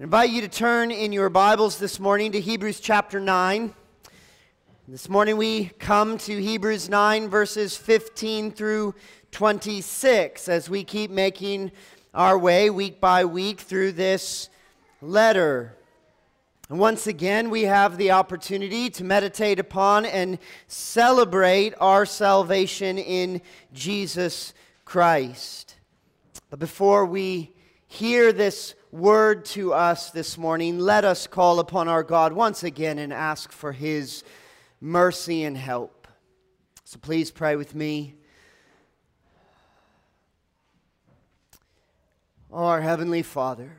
I invite you to turn in your Bibles this morning to Hebrews chapter 9. This morning we come to Hebrews 9, verses 15 through 26, as we keep making our way week by week through this letter. And once again, we have the opportunity to meditate upon and celebrate our salvation in Jesus Christ. But before we hear this word to us this morning, let us call upon our God once again and ask for his mercy and help. So please pray with me. Our Heavenly Father,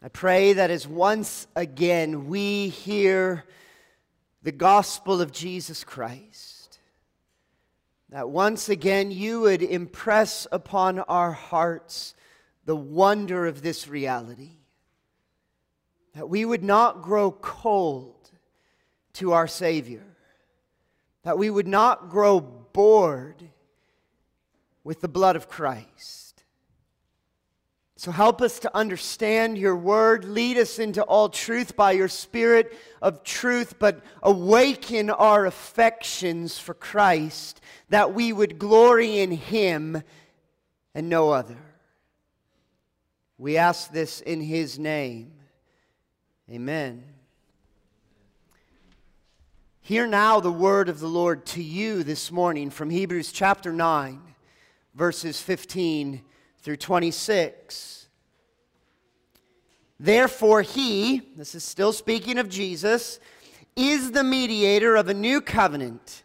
I pray that as once again we hear the gospel of Jesus Christ, that once again you would impress upon our hearts the wonder of this reality. That we would not grow cold to our Savior. That we would not grow bored with the blood of Christ. So help us to understand your word. Lead us into all truth by your spirit of truth, but awaken our affections for Christ that we would glory in him and no other. We ask this in his name. Amen. Hear now the word of the Lord to you this morning from Hebrews chapter 9, verses 15 through 26. Therefore, he, this is still speaking of Jesus, is the mediator of a new covenant,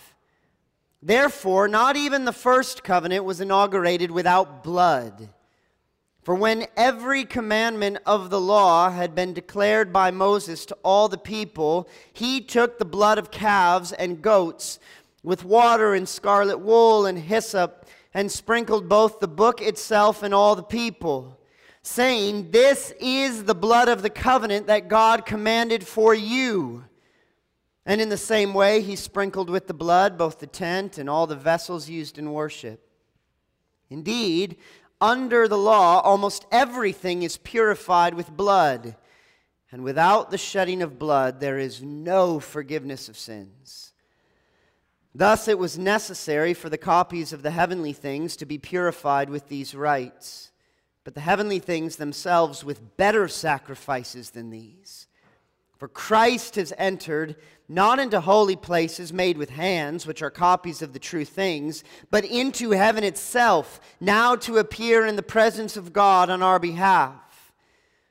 Therefore, not even the first covenant was inaugurated without blood. For when every commandment of the law had been declared by Moses to all the people, he took the blood of calves and goats with water and scarlet wool and hyssop and sprinkled both the book itself and all the people, saying, This is the blood of the covenant that God commanded for you. And in the same way, he sprinkled with the blood both the tent and all the vessels used in worship. Indeed, under the law, almost everything is purified with blood. And without the shedding of blood, there is no forgiveness of sins. Thus, it was necessary for the copies of the heavenly things to be purified with these rites, but the heavenly things themselves with better sacrifices than these. For Christ has entered not into holy places made with hands, which are copies of the true things, but into heaven itself, now to appear in the presence of God on our behalf.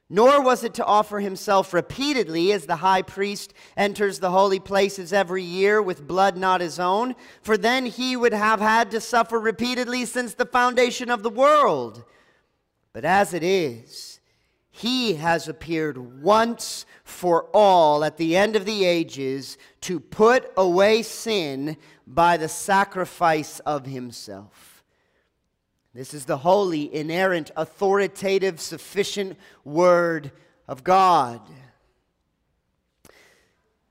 Nor was it to offer himself repeatedly as the high priest enters the holy places every year with blood not his own, for then he would have had to suffer repeatedly since the foundation of the world. But as it is, he has appeared once for all at the end of the ages to put away sin by the sacrifice of himself. This is the holy, inerrant, authoritative, sufficient word of God.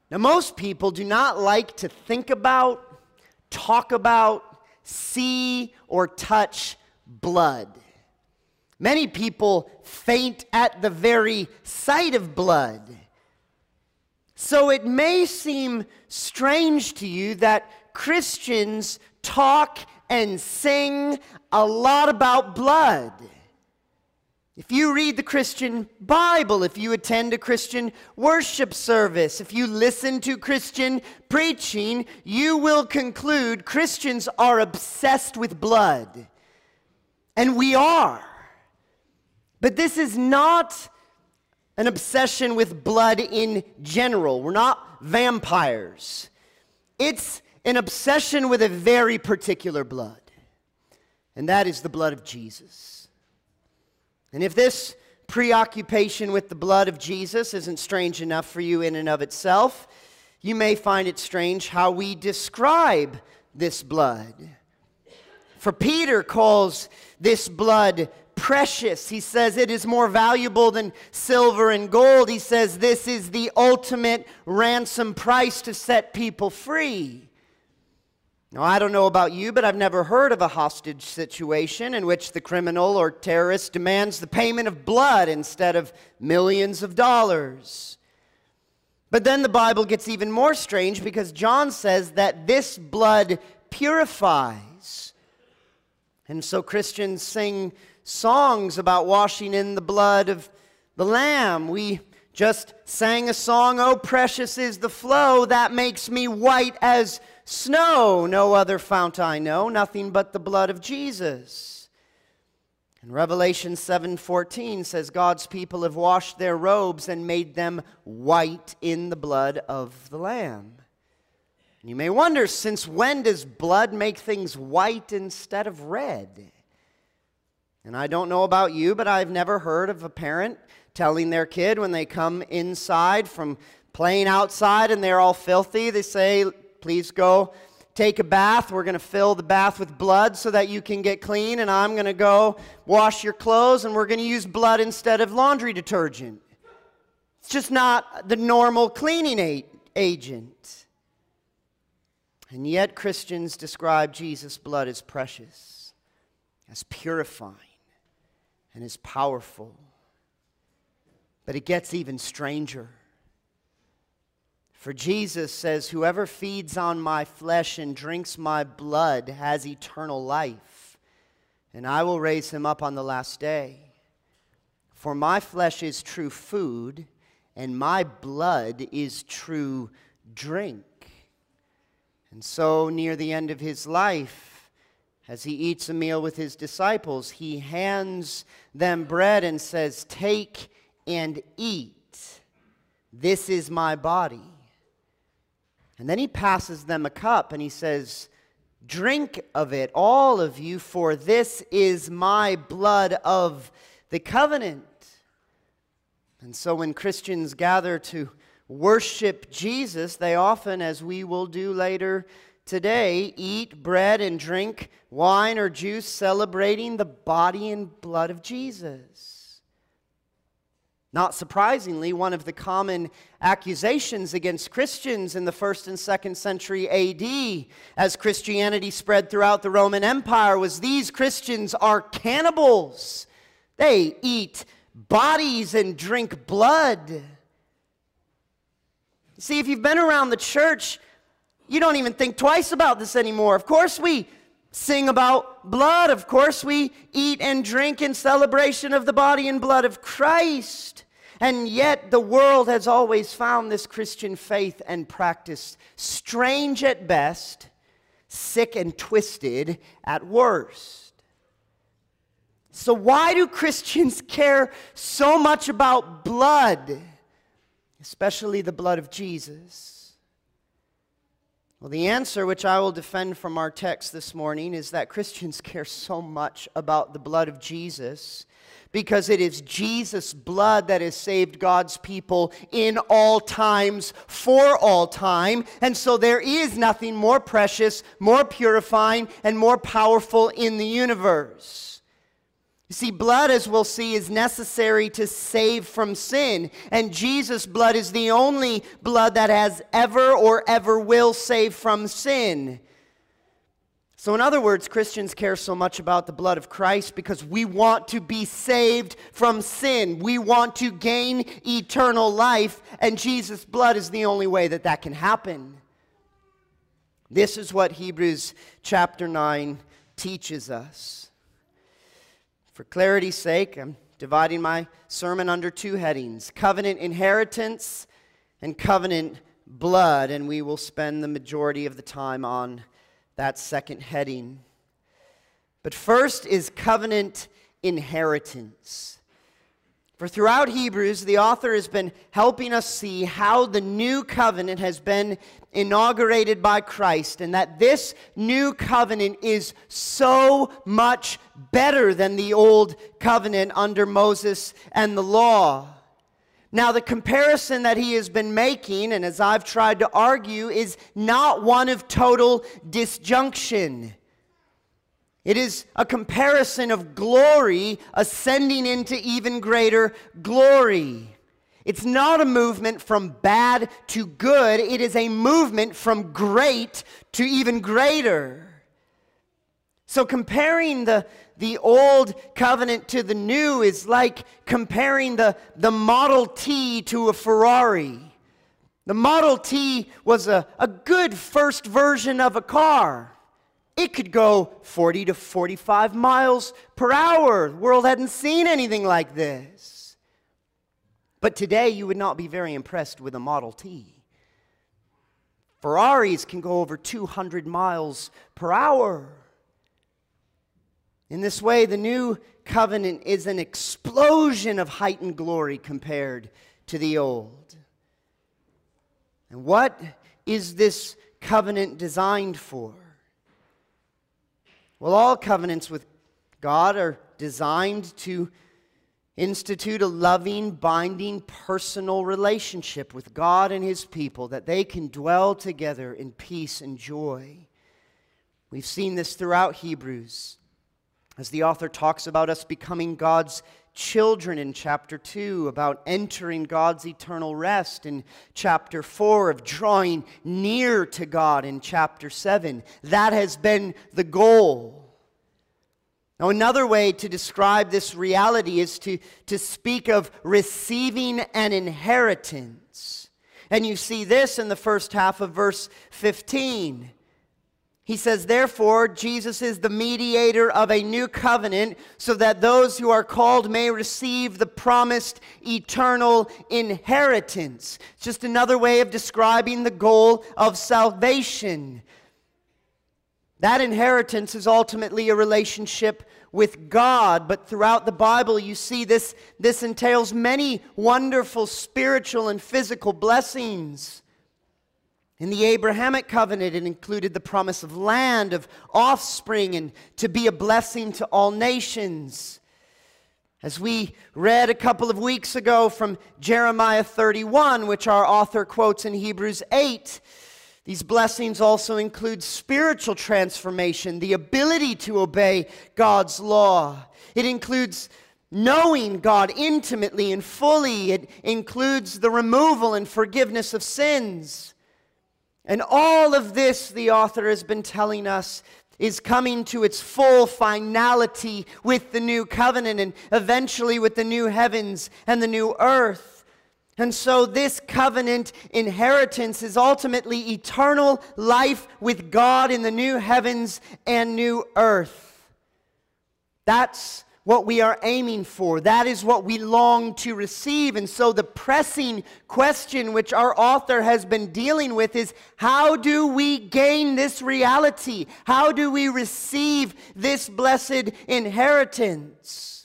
Now, most people do not like to think about, talk about, see, or touch blood. Many people faint at the very sight of blood. So it may seem strange to you that Christians talk and sing a lot about blood. If you read the Christian Bible, if you attend a Christian worship service, if you listen to Christian preaching, you will conclude Christians are obsessed with blood. And we are. But this is not an obsession with blood in general. We're not vampires. It's an obsession with a very particular blood, and that is the blood of Jesus. And if this preoccupation with the blood of Jesus isn't strange enough for you in and of itself. You may find it strange how we describe this blood. For Peter calls this blood precious. He says it is more valuable than silver and gold. He says this is the ultimate ransom price to set people free. Now, I don't know about you, but I've never heard of a hostage situation in which the criminal or terrorist demands the payment of blood instead of millions of dollars. But then the Bible gets even more strange because John says that this blood purifies. And so Christians sing songs about washing in the blood of the Lamb. We just sang a song, Oh, precious is the flow that makes me white as snow. No other fount I know, nothing but the blood of Jesus. And Revelation 7:14 says God's people have washed their robes and made them white in the blood of the lamb. And you may wonder since when does blood make things white instead of red? And I don't know about you, but I've never heard of a parent telling their kid when they come inside from playing outside and they're all filthy, they say, Please go take a bath. We're going to fill the bath with blood so that you can get clean, and I'm going to go wash your clothes, and we're going to use blood instead of laundry detergent. It's just not the normal cleaning agent. And yet, Christians describe Jesus' blood as precious, as purifying, and is powerful. But it gets even stranger. For Jesus says, Whoever feeds on my flesh and drinks my blood has eternal life, and I will raise him up on the last day. For my flesh is true food, and my blood is true drink. And so, near the end of his life, as he eats a meal with his disciples, he hands them bread and says, Take and eat. This is my body. And then he passes them a cup and he says, Drink of it, all of you, for this is my blood of the covenant. And so when Christians gather to worship Jesus, they often, as we will do later today, eat bread and drink wine or juice celebrating the body and blood of Jesus. Not surprisingly, one of the common accusations against Christians in the first and second century AD, as Christianity spread throughout the Roman Empire, was these Christians are cannibals. They eat bodies and drink blood. See, if you've been around the church, you don't even think twice about this anymore. Of course, we sing about blood. Of course, we eat and drink in celebration of the body and blood of Christ. And yet, the world has always found this Christian faith and practice strange at best, sick and twisted at worst. So, why do Christians care so much about blood, especially the blood of Jesus? Well, the answer, which I will defend from our text this morning, is that Christians care so much about the blood of Jesus because it is Jesus' blood that has saved God's people in all times for all time. And so there is nothing more precious, more purifying, and more powerful in the universe. You see, blood, as we'll see, is necessary to save from sin. And Jesus' blood is the only blood that has ever or ever will save from sin. So, in other words, Christians care so much about the blood of Christ because we want to be saved from sin. We want to gain eternal life, and Jesus' blood is the only way that that can happen. This is what Hebrews chapter 9 teaches us. For clarity's sake, I'm dividing my sermon under two headings covenant inheritance and covenant blood, and we will spend the majority of the time on that second heading. But first is covenant inheritance. For throughout Hebrews, the author has been helping us see how the new covenant has been inaugurated by Christ, and that this new covenant is so much better than the old covenant under Moses and the law. Now, the comparison that he has been making, and as I've tried to argue, is not one of total disjunction. It is a comparison of glory ascending into even greater glory. It's not a movement from bad to good, it is a movement from great to even greater. So, comparing the, the old covenant to the new is like comparing the, the Model T to a Ferrari. The Model T was a, a good first version of a car. It could go 40 to 45 miles per hour. The world hadn't seen anything like this. But today, you would not be very impressed with a Model T. Ferraris can go over 200 miles per hour. In this way, the new covenant is an explosion of heightened glory compared to the old. And what is this covenant designed for? Well, all covenants with God are designed to institute a loving, binding, personal relationship with God and His people that they can dwell together in peace and joy. We've seen this throughout Hebrews as the author talks about us becoming God's children in chapter 2, about entering God's eternal rest in chapter 4, of drawing near to God in chapter 7. That has been the goal. Now, another way to describe this reality is to, to speak of receiving an inheritance. And you see this in the first half of verse 15. He says, Therefore, Jesus is the mediator of a new covenant, so that those who are called may receive the promised eternal inheritance. It's just another way of describing the goal of salvation. That inheritance is ultimately a relationship with God, but throughout the Bible, you see this, this entails many wonderful spiritual and physical blessings. In the Abrahamic covenant, it included the promise of land, of offspring, and to be a blessing to all nations. As we read a couple of weeks ago from Jeremiah 31, which our author quotes in Hebrews 8, these blessings also include spiritual transformation, the ability to obey God's law. It includes knowing God intimately and fully, it includes the removal and forgiveness of sins. And all of this, the author has been telling us, is coming to its full finality with the new covenant and eventually with the new heavens and the new earth. And so, this covenant inheritance is ultimately eternal life with God in the new heavens and new earth. That's what we are aiming for. That is what we long to receive. And so, the pressing question which our author has been dealing with is how do we gain this reality? How do we receive this blessed inheritance?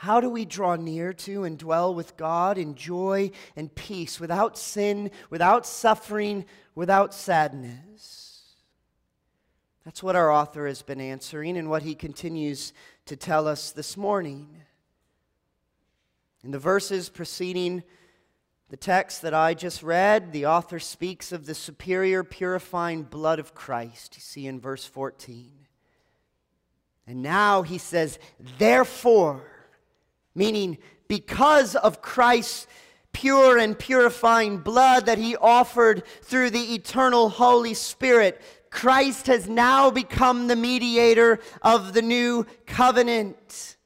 How do we draw near to and dwell with God in joy and peace without sin, without suffering, without sadness? That's what our author has been answering and what he continues to tell us this morning. In the verses preceding the text that I just read, the author speaks of the superior purifying blood of Christ. You see in verse 14. And now he says, therefore, meaning because of Christ's pure and purifying blood that he offered through the eternal Holy Spirit, Christ has now become the mediator of the new covenant.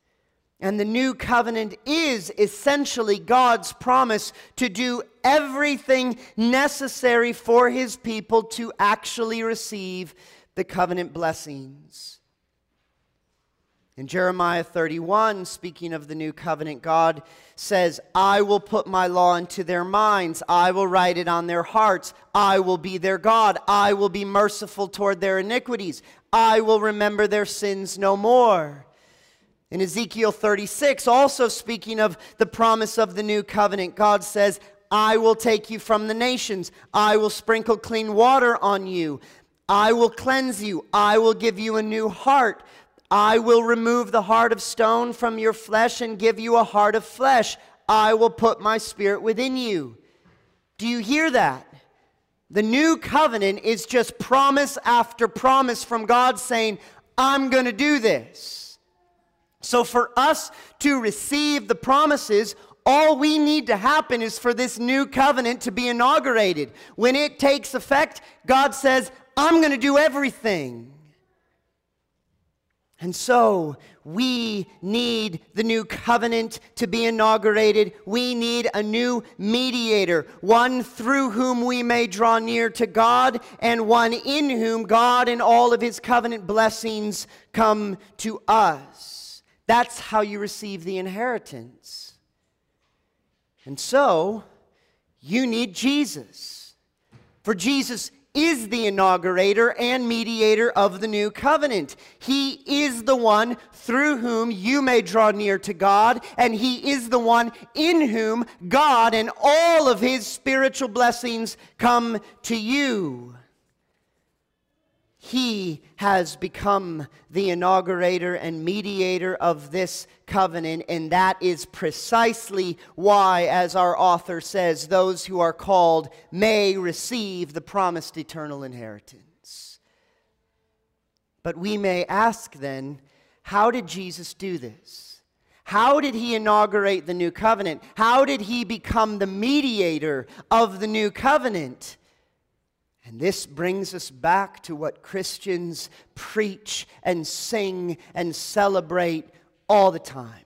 And the new covenant is essentially God's promise to do everything necessary for his people to actually receive the covenant blessings. In Jeremiah 31, speaking of the new covenant, God says, I will put my law into their minds. I will write it on their hearts. I will be their God. I will be merciful toward their iniquities. I will remember their sins no more. In Ezekiel 36, also speaking of the promise of the new covenant, God says, I will take you from the nations. I will sprinkle clean water on you. I will cleanse you. I will give you a new heart. I will remove the heart of stone from your flesh and give you a heart of flesh. I will put my spirit within you. Do you hear that? The new covenant is just promise after promise from God saying, I'm going to do this. So, for us to receive the promises, all we need to happen is for this new covenant to be inaugurated. When it takes effect, God says, I'm going to do everything. And so we need the new covenant to be inaugurated. We need a new mediator, one through whom we may draw near to God, and one in whom God and all of his covenant blessings come to us. That's how you receive the inheritance. And so you need Jesus. For Jesus is the inaugurator and mediator of the new covenant. He is the one through whom you may draw near to God, and He is the one in whom God and all of His spiritual blessings come to you. He has become the inaugurator and mediator of this covenant, and that is precisely why, as our author says, those who are called may receive the promised eternal inheritance. But we may ask then, how did Jesus do this? How did he inaugurate the new covenant? How did he become the mediator of the new covenant? And this brings us back to what Christians preach and sing and celebrate all the time.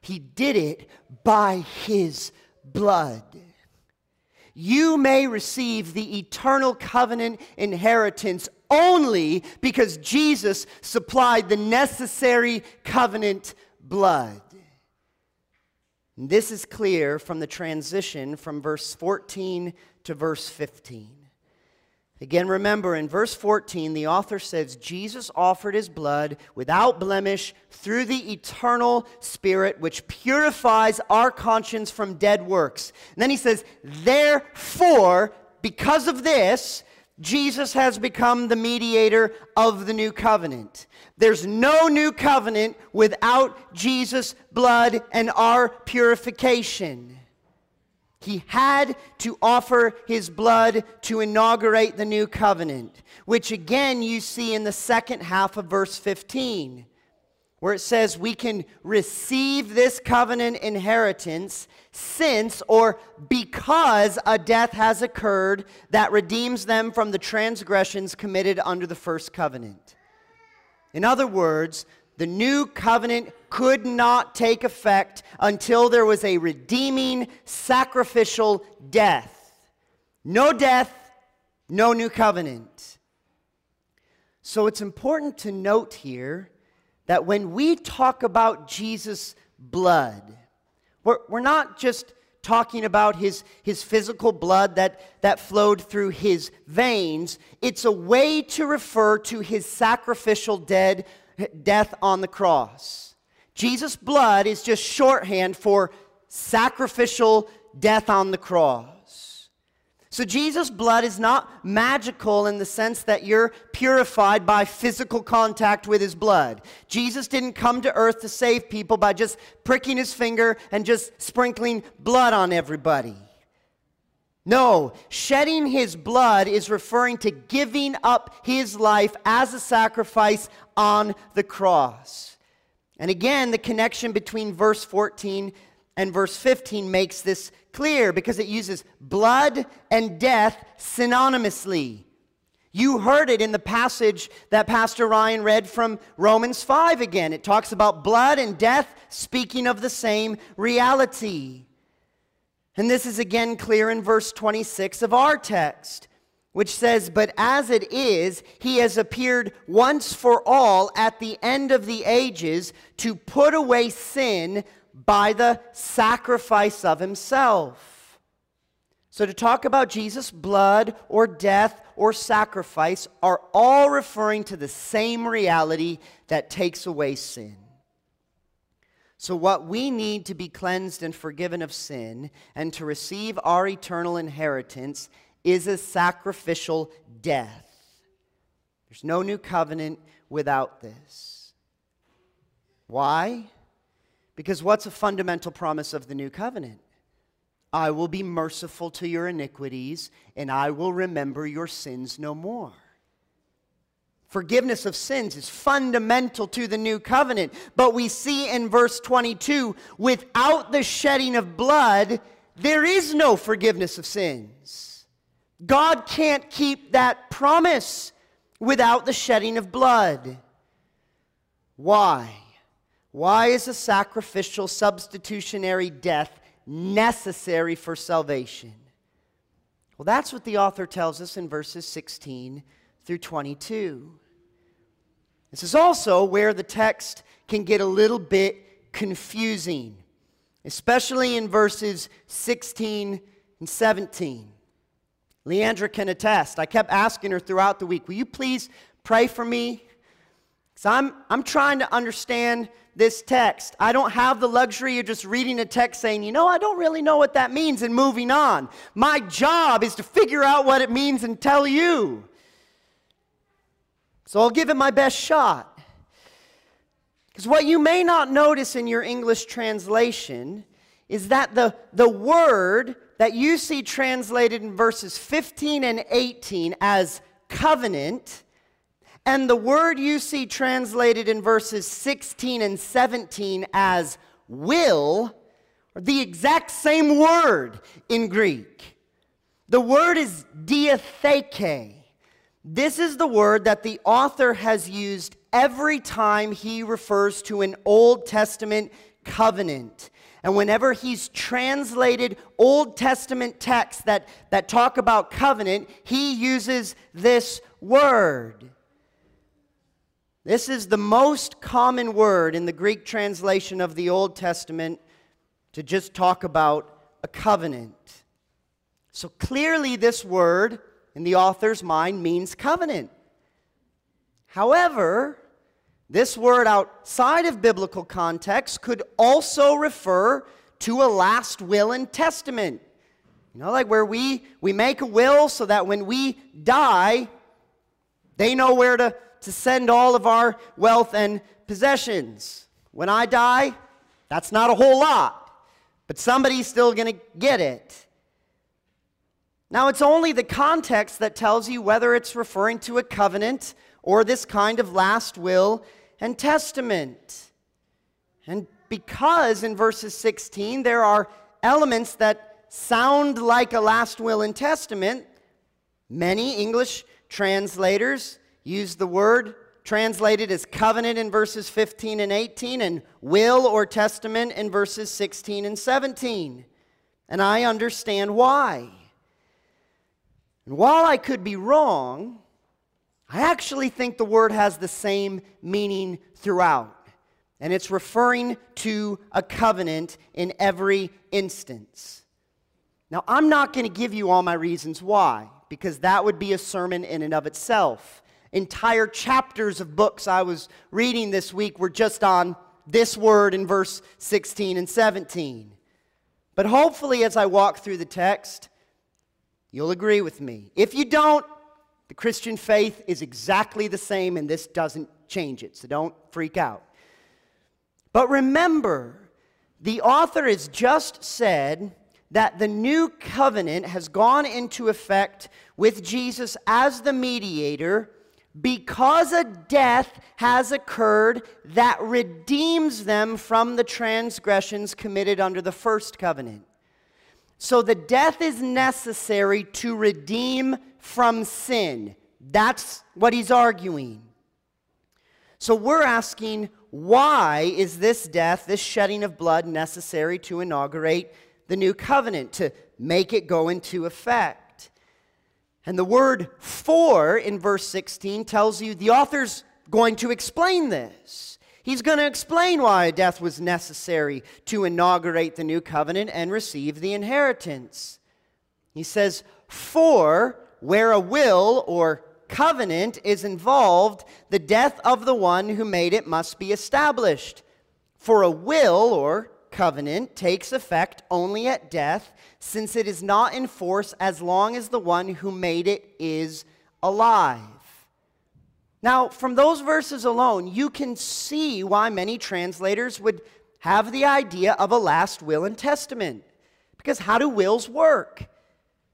He did it by His blood. You may receive the eternal covenant inheritance only because Jesus supplied the necessary covenant blood. This is clear from the transition from verse 14 to verse 15. Again, remember in verse 14, the author says Jesus offered his blood without blemish through the eternal Spirit, which purifies our conscience from dead works. And then he says, Therefore, because of this, Jesus has become the mediator of the new covenant. There's no new covenant without Jesus' blood and our purification. He had to offer his blood to inaugurate the new covenant, which again you see in the second half of verse 15, where it says we can receive this covenant inheritance since or because a death has occurred that redeems them from the transgressions committed under the first covenant. In other words, the new covenant could not take effect until there was a redeeming sacrificial death. No death, no new covenant. So it's important to note here that when we talk about Jesus' blood, we're, we're not just talking about his, his physical blood that, that flowed through his veins. It's a way to refer to his sacrificial dead death on the cross. Jesus' blood is just shorthand for sacrificial death on the cross. So, Jesus' blood is not magical in the sense that you're purified by physical contact with his blood. Jesus didn't come to earth to save people by just pricking his finger and just sprinkling blood on everybody. No, shedding his blood is referring to giving up his life as a sacrifice on the cross. And again, the connection between verse 14 and verse 15 makes this clear because it uses blood and death synonymously. You heard it in the passage that Pastor Ryan read from Romans 5 again. It talks about blood and death speaking of the same reality. And this is again clear in verse 26 of our text, which says, But as it is, he has appeared once for all at the end of the ages to put away sin by the sacrifice of himself. So, to talk about Jesus' blood or death or sacrifice are all referring to the same reality that takes away sin. So, what we need to be cleansed and forgiven of sin and to receive our eternal inheritance is a sacrificial death. There's no new covenant without this. Why? Because what's a fundamental promise of the new covenant? I will be merciful to your iniquities, and I will remember your sins no more. Forgiveness of sins is fundamental to the new covenant. But we see in verse 22 without the shedding of blood, there is no forgiveness of sins. God can't keep that promise without the shedding of blood. Why? Why is a sacrificial substitutionary death necessary for salvation? Well, that's what the author tells us in verses 16 through 22. This is also where the text can get a little bit confusing, especially in verses 16 and 17. Leandra can attest. I kept asking her throughout the week, Will you please pray for me? Because I'm, I'm trying to understand this text. I don't have the luxury of just reading a text saying, you know, I don't really know what that means and moving on. My job is to figure out what it means and tell you. So I'll give it my best shot. Because what you may not notice in your English translation is that the, the word that you see translated in verses 15 and 18 as covenant, and the word you see translated in verses 16 and 17 as will, are the exact same word in Greek. The word is diatheke. This is the word that the author has used every time he refers to an Old Testament covenant. And whenever he's translated Old Testament texts that, that talk about covenant, he uses this word. This is the most common word in the Greek translation of the Old Testament to just talk about a covenant. So clearly, this word in the author's mind means covenant. However, this word outside of biblical context could also refer to a last will and testament. You know, like where we, we make a will so that when we die, they know where to, to send all of our wealth and possessions. When I die, that's not a whole lot, but somebody's still going to get it. Now, it's only the context that tells you whether it's referring to a covenant or this kind of last will and testament. And because in verses 16 there are elements that sound like a last will and testament, many English translators use the word translated as covenant in verses 15 and 18 and will or testament in verses 16 and 17. And I understand why. And while I could be wrong, I actually think the word has the same meaning throughout. And it's referring to a covenant in every instance. Now, I'm not going to give you all my reasons why, because that would be a sermon in and of itself. Entire chapters of books I was reading this week were just on this word in verse 16 and 17. But hopefully, as I walk through the text, You'll agree with me. If you don't, the Christian faith is exactly the same, and this doesn't change it, so don't freak out. But remember, the author has just said that the new covenant has gone into effect with Jesus as the mediator because a death has occurred that redeems them from the transgressions committed under the first covenant. So the death is necessary to redeem from sin. That's what he's arguing. So we're asking, why is this death, this shedding of blood, necessary to inaugurate the new covenant, to make it go into effect? And the word for in verse 16 tells you the author's going to explain this. He's going to explain why death was necessary to inaugurate the new covenant and receive the inheritance. He says, For where a will or covenant is involved, the death of the one who made it must be established. For a will or covenant takes effect only at death, since it is not in force as long as the one who made it is alive. Now, from those verses alone, you can see why many translators would have the idea of a last will and testament. Because how do wills work?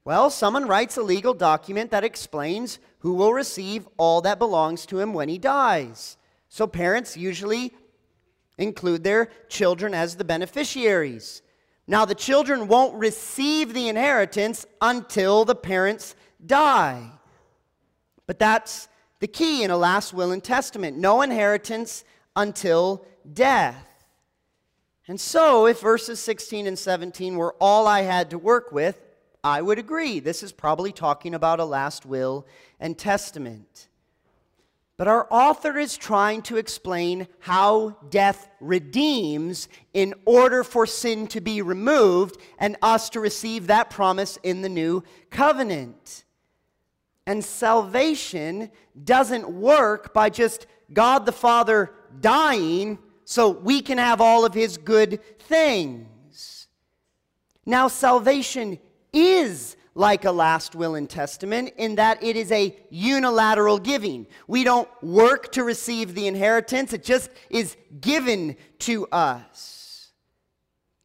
Well, someone writes a legal document that explains who will receive all that belongs to him when he dies. So parents usually include their children as the beneficiaries. Now, the children won't receive the inheritance until the parents die. But that's the key in a last will and testament no inheritance until death. And so, if verses 16 and 17 were all I had to work with, I would agree. This is probably talking about a last will and testament. But our author is trying to explain how death redeems in order for sin to be removed and us to receive that promise in the new covenant. And salvation doesn't work by just God the Father dying so we can have all of his good things. Now, salvation is like a last will and testament in that it is a unilateral giving. We don't work to receive the inheritance, it just is given to us.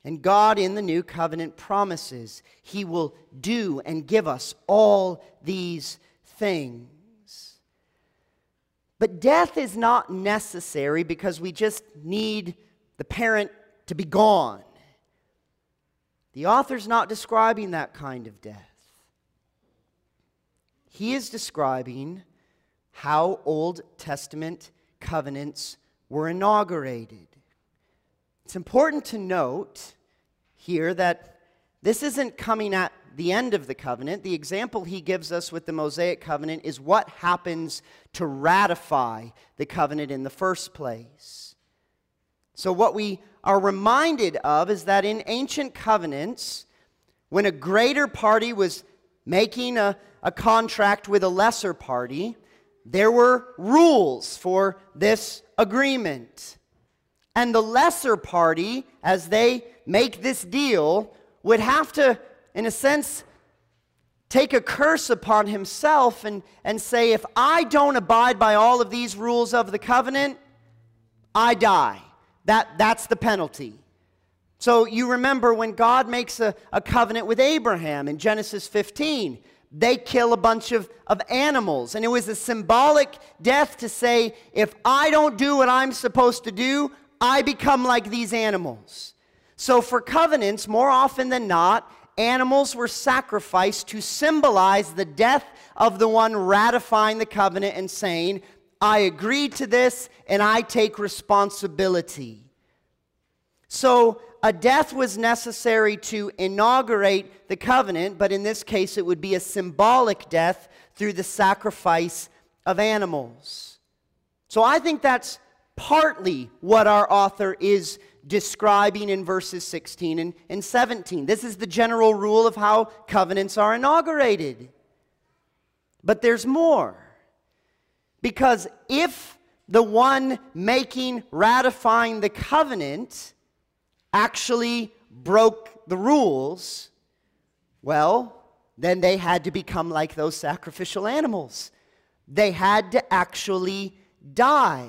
And God in the new covenant promises He will do and give us all these things. But death is not necessary because we just need the parent to be gone. The author's not describing that kind of death. He is describing how Old Testament covenants were inaugurated. It's important to note here that this isn't coming at the end of the covenant. The example he gives us with the Mosaic covenant is what happens to ratify the covenant in the first place. So, what we are reminded of is that in ancient covenants, when a greater party was making a, a contract with a lesser party, there were rules for this agreement. And the lesser party, as they make this deal, would have to, in a sense, take a curse upon himself and, and say, if I don't abide by all of these rules of the covenant, I die. That, that's the penalty. So you remember when God makes a, a covenant with Abraham in Genesis 15, they kill a bunch of, of animals. And it was a symbolic death to say, if I don't do what I'm supposed to do, I become like these animals. So for covenants, more often than not, animals were sacrificed to symbolize the death of the one ratifying the covenant and saying, I agree to this and I take responsibility. So a death was necessary to inaugurate the covenant, but in this case, it would be a symbolic death through the sacrifice of animals. So I think that's partly what our author is describing in verses 16 and, and 17. This is the general rule of how covenants are inaugurated. But there's more. Because if the one making, ratifying the covenant actually broke the rules, well, then they had to become like those sacrificial animals. They had to actually die.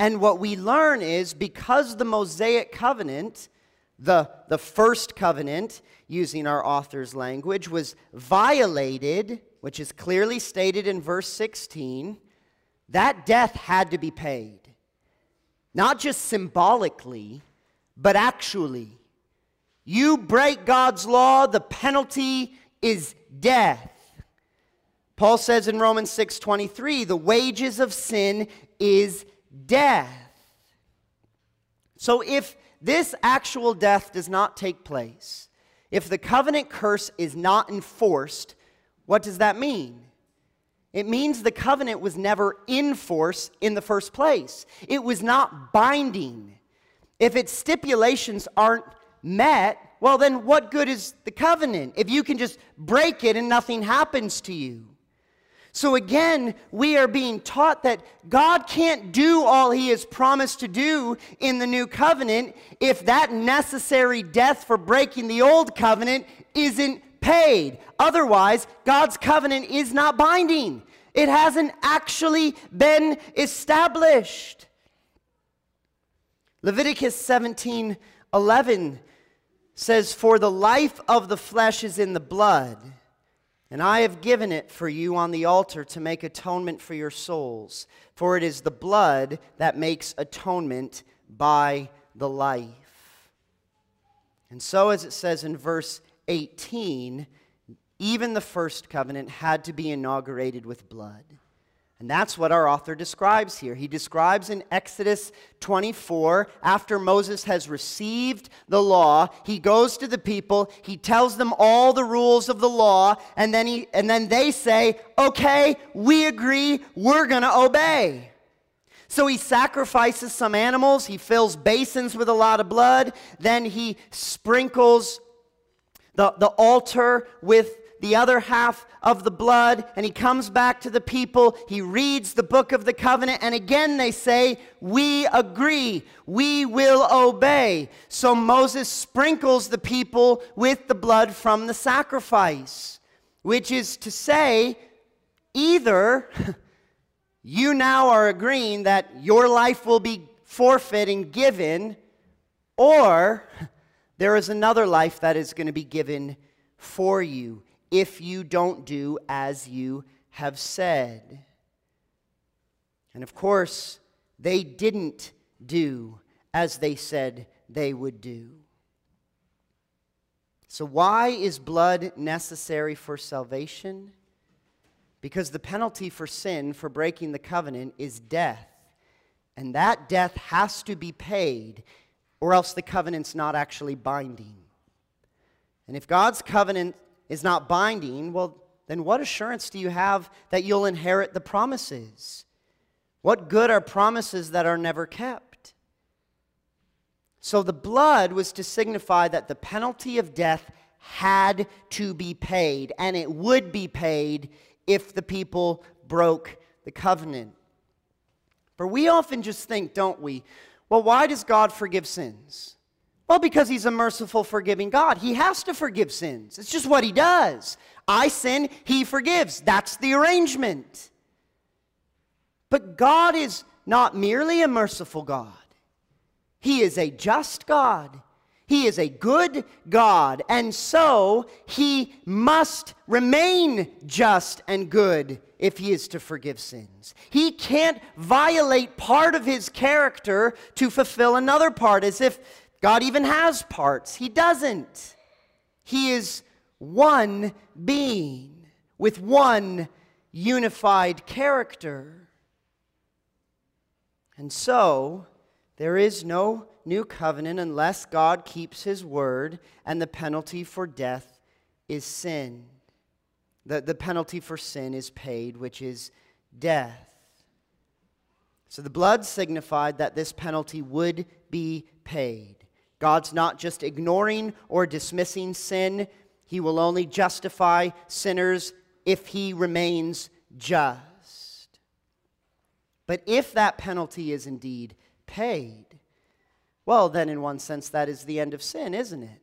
And what we learn is because the Mosaic covenant, the, the first covenant, using our author's language, was violated, which is clearly stated in verse 16, that death had to be paid. Not just symbolically, but actually. You break God's law, the penalty is death. Paul says in Romans 6:23, the wages of sin is death. So if this actual death does not take place, if the covenant curse is not enforced, what does that mean? It means the covenant was never in force in the first place. It was not binding. If its stipulations aren't met, well, then what good is the covenant if you can just break it and nothing happens to you? So again, we are being taught that God can't do all he has promised to do in the new covenant if that necessary death for breaking the old covenant isn't paid. Otherwise, God's covenant is not binding. It hasn't actually been established. Leviticus 17 11 says, For the life of the flesh is in the blood, and I have given it for you on the altar to make atonement for your souls. For it is the blood that makes atonement by the life. And so, as it says in verse 18, even the first covenant had to be inaugurated with blood. And that's what our author describes here. He describes in Exodus 24, after Moses has received the law, he goes to the people, he tells them all the rules of the law, and then, he, and then they say, Okay, we agree, we're going to obey. So he sacrifices some animals, he fills basins with a lot of blood, then he sprinkles the, the altar with the other half of the blood, and he comes back to the people. He reads the book of the covenant, and again they say, We agree, we will obey. So Moses sprinkles the people with the blood from the sacrifice, which is to say, either you now are agreeing that your life will be forfeit and given, or there is another life that is going to be given for you if you don't do as you have said. And of course, they didn't do as they said they would do. So, why is blood necessary for salvation? Because the penalty for sin, for breaking the covenant, is death. And that death has to be paid, or else the covenant's not actually binding. And if God's covenant is not binding, well, then what assurance do you have that you'll inherit the promises? What good are promises that are never kept? So the blood was to signify that the penalty of death had to be paid, and it would be paid if the people broke the covenant. For we often just think, don't we? Well, why does God forgive sins? Well, because he's a merciful, forgiving God. He has to forgive sins. It's just what he does. I sin, he forgives. That's the arrangement. But God is not merely a merciful God, he is a just God. He is a good God, and so he must remain just and good if he is to forgive sins. He can't violate part of his character to fulfill another part, as if God even has parts. He doesn't. He is one being with one unified character. And so, there is no new covenant unless God keeps his word, and the penalty for death is sin. The, the penalty for sin is paid, which is death. So the blood signified that this penalty would be paid. God's not just ignoring or dismissing sin, He will only justify sinners if He remains just. But if that penalty is indeed paid, well, then in one sense, that is the end of sin, isn't it?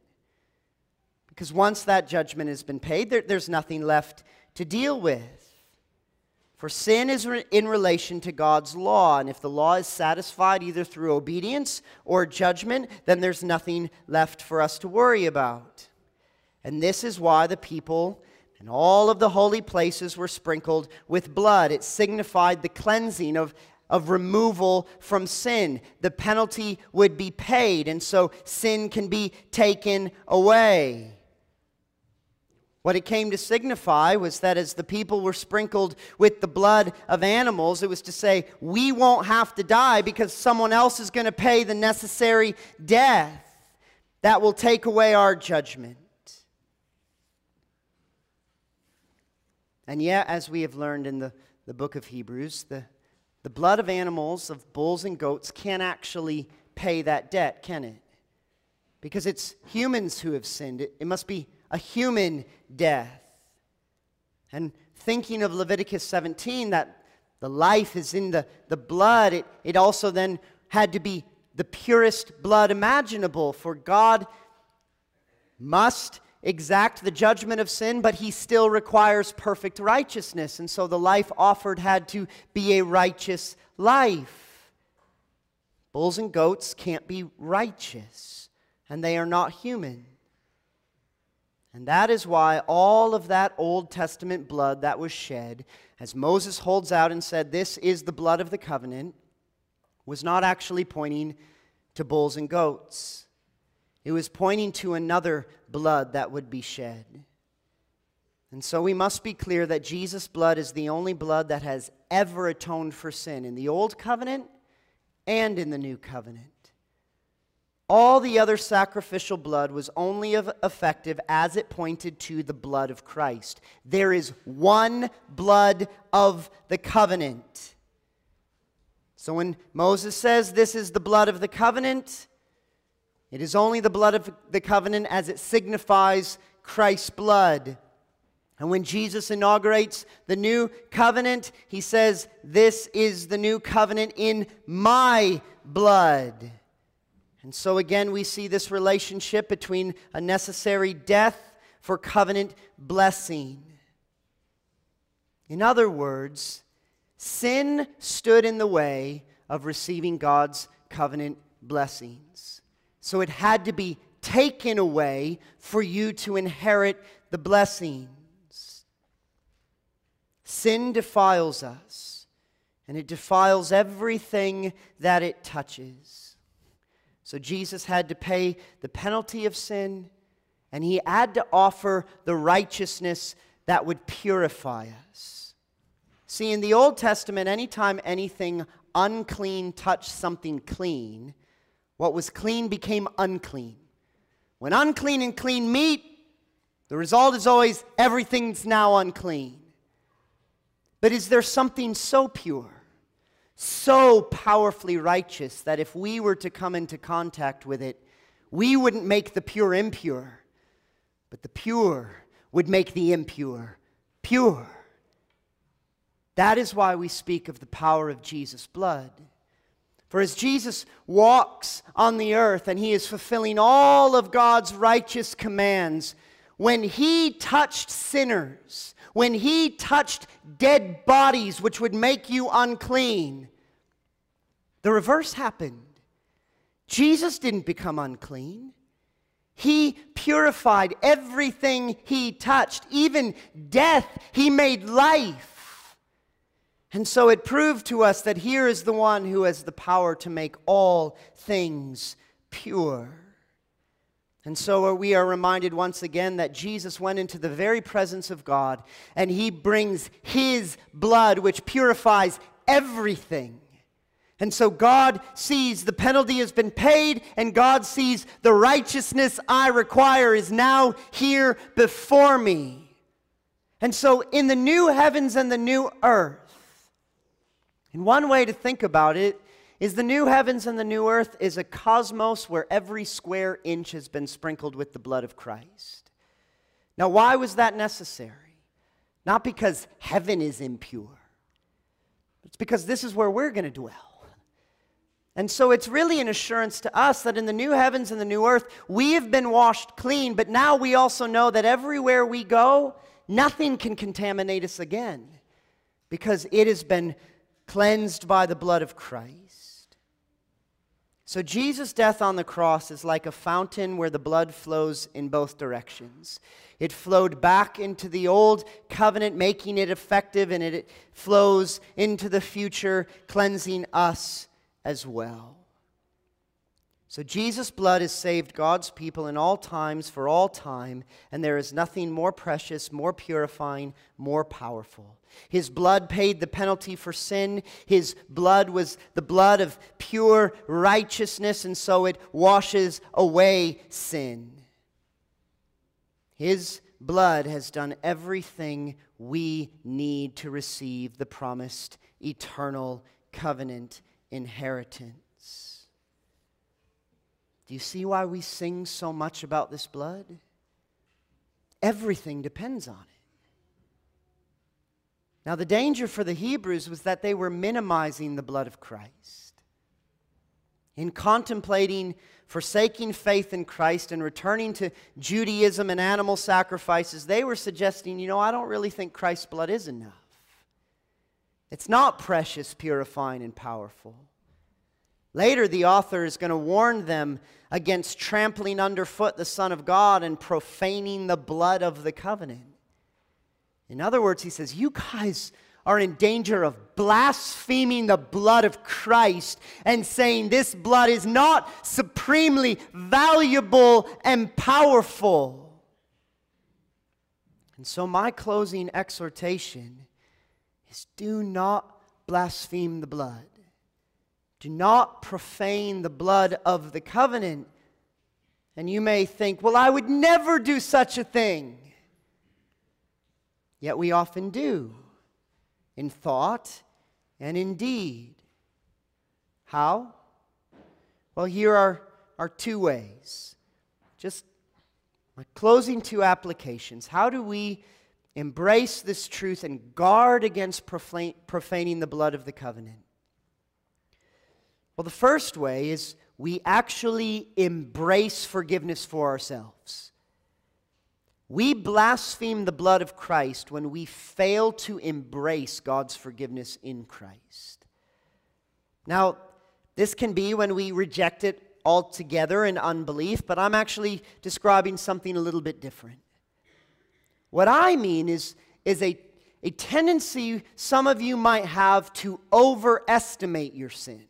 Because once that judgment has been paid, there, there's nothing left to deal with. For sin is re- in relation to God's law, and if the law is satisfied either through obedience or judgment, then there's nothing left for us to worry about. And this is why the people and all of the holy places were sprinkled with blood. It signified the cleansing of, of removal from sin. The penalty would be paid, and so sin can be taken away. What it came to signify was that as the people were sprinkled with the blood of animals, it was to say, we won't have to die because someone else is going to pay the necessary death that will take away our judgment. And yet, as we have learned in the, the book of Hebrews, the, the blood of animals, of bulls and goats, can't actually pay that debt, can it? Because it's humans who have sinned. It, it must be a human death. And thinking of Leviticus 17, that the life is in the, the blood, it, it also then had to be the purest blood imaginable, for God must exact the judgment of sin, but he still requires perfect righteousness. And so the life offered had to be a righteous life. Bulls and goats can't be righteous, and they are not human. And that is why all of that Old Testament blood that was shed, as Moses holds out and said, This is the blood of the covenant, was not actually pointing to bulls and goats. It was pointing to another blood that would be shed. And so we must be clear that Jesus' blood is the only blood that has ever atoned for sin in the Old Covenant and in the New Covenant. All the other sacrificial blood was only effective as it pointed to the blood of Christ. There is one blood of the covenant. So when Moses says this is the blood of the covenant, it is only the blood of the covenant as it signifies Christ's blood. And when Jesus inaugurates the new covenant, he says, This is the new covenant in my blood. And so again, we see this relationship between a necessary death for covenant blessing. In other words, sin stood in the way of receiving God's covenant blessings. So it had to be taken away for you to inherit the blessings. Sin defiles us, and it defiles everything that it touches. So Jesus had to pay the penalty of sin, and he had to offer the righteousness that would purify us. See, in the Old Testament, anytime anything unclean touched something clean, what was clean became unclean. When unclean and clean meet, the result is always everything's now unclean. But is there something so pure, so powerfully righteous, that if we were to come into contact with it, we wouldn't make the pure impure, but the pure would make the impure pure? That is why we speak of the power of Jesus' blood. For as Jesus walks on the earth and he is fulfilling all of God's righteous commands, when he touched sinners, when he touched dead bodies which would make you unclean, the reverse happened. Jesus didn't become unclean. He purified everything he touched, even death, he made life. And so it proved to us that here is the one who has the power to make all things pure. And so we are reminded once again that Jesus went into the very presence of God and he brings his blood, which purifies everything. And so God sees the penalty has been paid, and God sees the righteousness I require is now here before me. And so in the new heavens and the new earth, and one way to think about it is the new heavens and the new earth is a cosmos where every square inch has been sprinkled with the blood of Christ. Now, why was that necessary? Not because heaven is impure, it's because this is where we're going to dwell. And so it's really an assurance to us that in the new heavens and the new earth, we have been washed clean, but now we also know that everywhere we go, nothing can contaminate us again because it has been cleansed by the blood of Christ. So, Jesus' death on the cross is like a fountain where the blood flows in both directions. It flowed back into the old covenant, making it effective, and it flows into the future, cleansing us as well. So Jesus' blood has saved God's people in all times for all time, and there is nothing more precious, more purifying, more powerful. His blood paid the penalty for sin. His blood was the blood of pure righteousness, and so it washes away sin. His blood has done everything we need to receive the promised eternal covenant inheritance. Do you see why we sing so much about this blood? Everything depends on it. Now, the danger for the Hebrews was that they were minimizing the blood of Christ. In contemplating forsaking faith in Christ and returning to Judaism and animal sacrifices, they were suggesting, you know, I don't really think Christ's blood is enough. It's not precious, purifying, and powerful. Later, the author is going to warn them against trampling underfoot the Son of God and profaning the blood of the covenant. In other words, he says, You guys are in danger of blaspheming the blood of Christ and saying this blood is not supremely valuable and powerful. And so, my closing exhortation is do not blaspheme the blood. Do not profane the blood of the covenant. And you may think, well, I would never do such a thing. Yet we often do, in thought and in deed. How? Well, here are, are two ways. Just my closing two applications. How do we embrace this truth and guard against profaning the blood of the covenant? Well, the first way is we actually embrace forgiveness for ourselves. We blaspheme the blood of Christ when we fail to embrace God's forgiveness in Christ. Now, this can be when we reject it altogether in unbelief, but I'm actually describing something a little bit different. What I mean is, is a, a tendency some of you might have to overestimate your sin.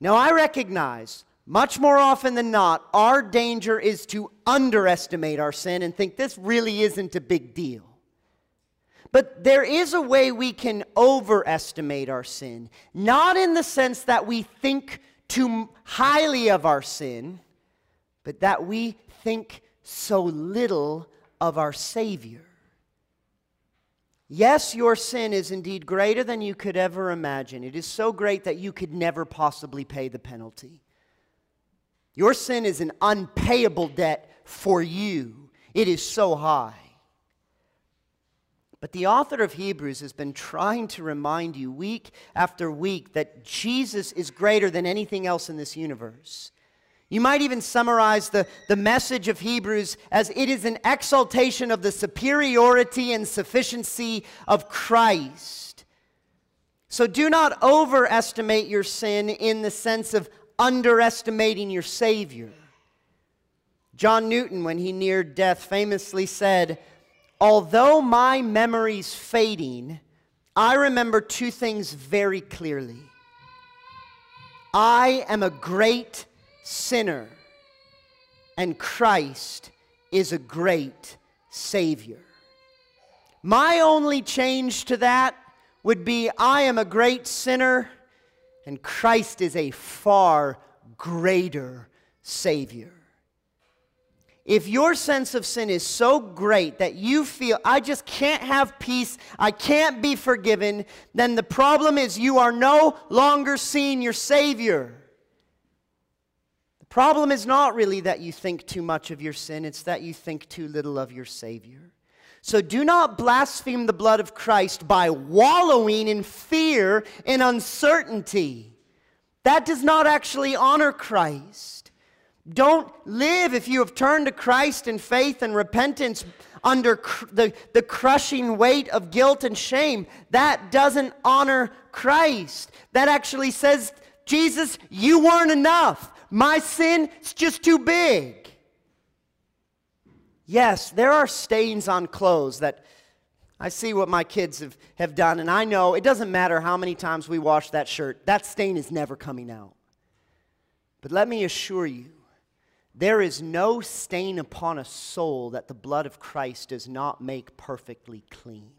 Now, I recognize much more often than not, our danger is to underestimate our sin and think this really isn't a big deal. But there is a way we can overestimate our sin, not in the sense that we think too highly of our sin, but that we think so little of our Savior. Yes, your sin is indeed greater than you could ever imagine. It is so great that you could never possibly pay the penalty. Your sin is an unpayable debt for you, it is so high. But the author of Hebrews has been trying to remind you week after week that Jesus is greater than anything else in this universe. You might even summarize the, the message of Hebrews as it is an exaltation of the superiority and sufficiency of Christ. So do not overestimate your sin in the sense of underestimating your Savior. John Newton, when he neared death, famously said, Although my memory's fading, I remember two things very clearly. I am a great sinner, and Christ is a great Savior. My only change to that would be I am a great sinner, and Christ is a far greater Savior. If your sense of sin is so great that you feel, I just can't have peace, I can't be forgiven, then the problem is you are no longer seeing your Savior. Problem is not really that you think too much of your sin, it's that you think too little of your Savior. So do not blaspheme the blood of Christ by wallowing in fear and uncertainty. That does not actually honor Christ. Don't live if you have turned to Christ in faith and repentance under cr- the, the crushing weight of guilt and shame. That doesn't honor Christ. That actually says, Jesus, you weren't enough. My sin is just too big. Yes, there are stains on clothes that I see what my kids have, have done, and I know it doesn't matter how many times we wash that shirt, that stain is never coming out. But let me assure you, there is no stain upon a soul that the blood of Christ does not make perfectly clean.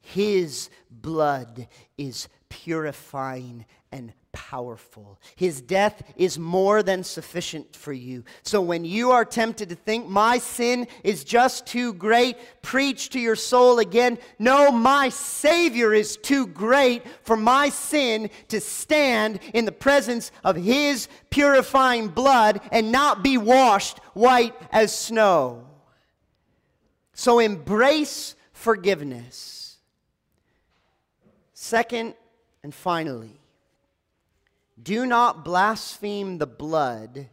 His blood is purifying and powerful. His death is more than sufficient for you. So when you are tempted to think, my sin is just too great, preach to your soul again. No, my Savior is too great for my sin to stand in the presence of His purifying blood and not be washed white as snow. So embrace forgiveness. Second, and finally, do not blaspheme the blood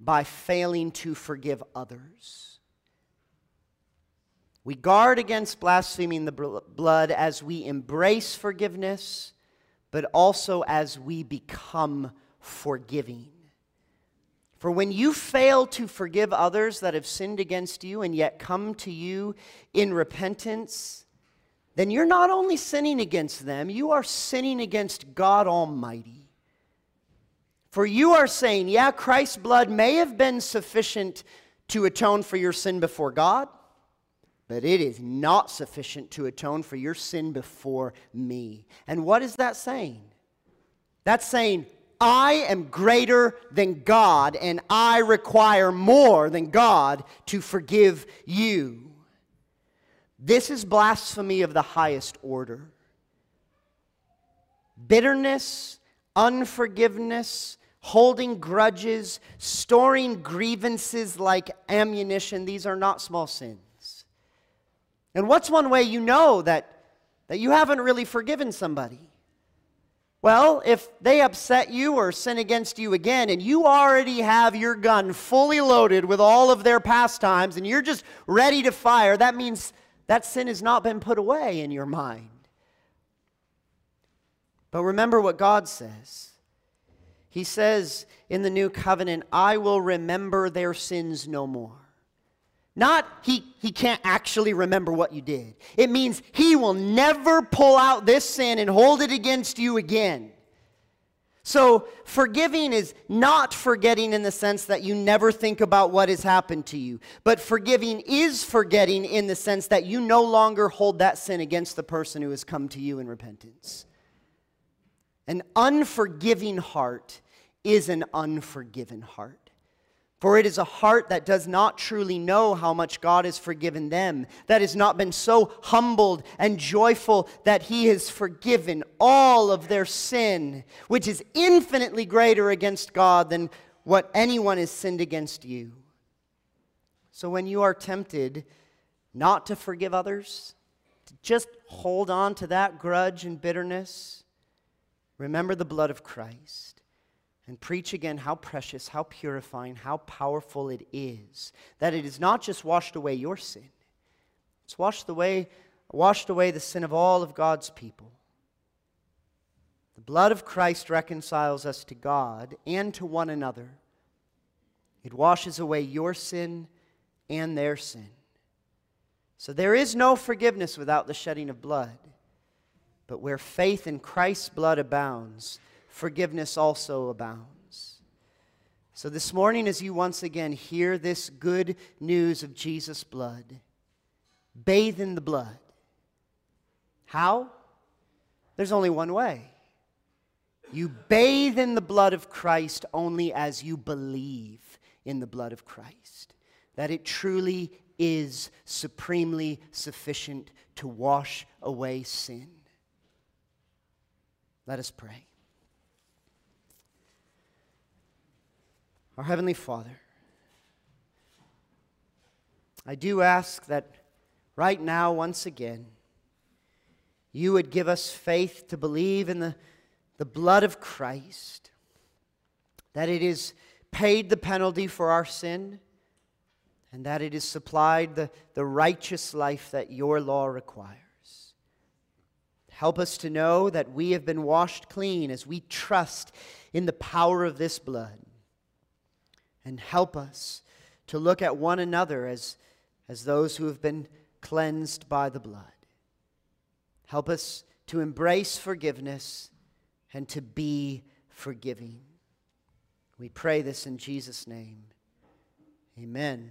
by failing to forgive others. We guard against blaspheming the blood as we embrace forgiveness, but also as we become forgiving. For when you fail to forgive others that have sinned against you and yet come to you in repentance, then you're not only sinning against them, you are sinning against God Almighty. For you are saying, yeah, Christ's blood may have been sufficient to atone for your sin before God, but it is not sufficient to atone for your sin before me. And what is that saying? That's saying, I am greater than God, and I require more than God to forgive you. This is blasphemy of the highest order. Bitterness, unforgiveness, holding grudges, storing grievances like ammunition, these are not small sins. And what's one way you know that, that you haven't really forgiven somebody? Well, if they upset you or sin against you again, and you already have your gun fully loaded with all of their pastimes, and you're just ready to fire, that means that sin has not been put away in your mind. But remember what God says he says in the new covenant, I will remember their sins no more. Not he, he can't actually remember what you did. It means he will never pull out this sin and hold it against you again. So, forgiving is not forgetting in the sense that you never think about what has happened to you, but forgiving is forgetting in the sense that you no longer hold that sin against the person who has come to you in repentance. An unforgiving heart is an unforgiven heart. For it is a heart that does not truly know how much God has forgiven them, that has not been so humbled and joyful that He has forgiven all of their sin, which is infinitely greater against God than what anyone has sinned against you. So when you are tempted not to forgive others, to just hold on to that grudge and bitterness, remember the blood of Christ and preach again how precious, how purifying, how powerful it is. That it is not just washed away your sin, it's washed away, washed away the sin of all of God's people. The blood of Christ reconciles us to God and to one another. It washes away your sin and their sin. So there is no forgiveness without the shedding of blood. But where faith in Christ's blood abounds, forgiveness also abounds. So, this morning, as you once again hear this good news of Jesus' blood, bathe in the blood. How? There's only one way. You bathe in the blood of Christ only as you believe in the blood of Christ, that it truly is supremely sufficient to wash away sin. Let us pray. Our Heavenly Father, I do ask that right now, once again, you would give us faith to believe in the, the blood of Christ, that it is paid the penalty for our sin, and that it is supplied the, the righteous life that your law requires. Help us to know that we have been washed clean as we trust in the power of this blood and help us to look at one another as, as those who have been cleansed by the blood. Help us to embrace forgiveness and to be forgiving. We pray this in Jesus' name. Amen.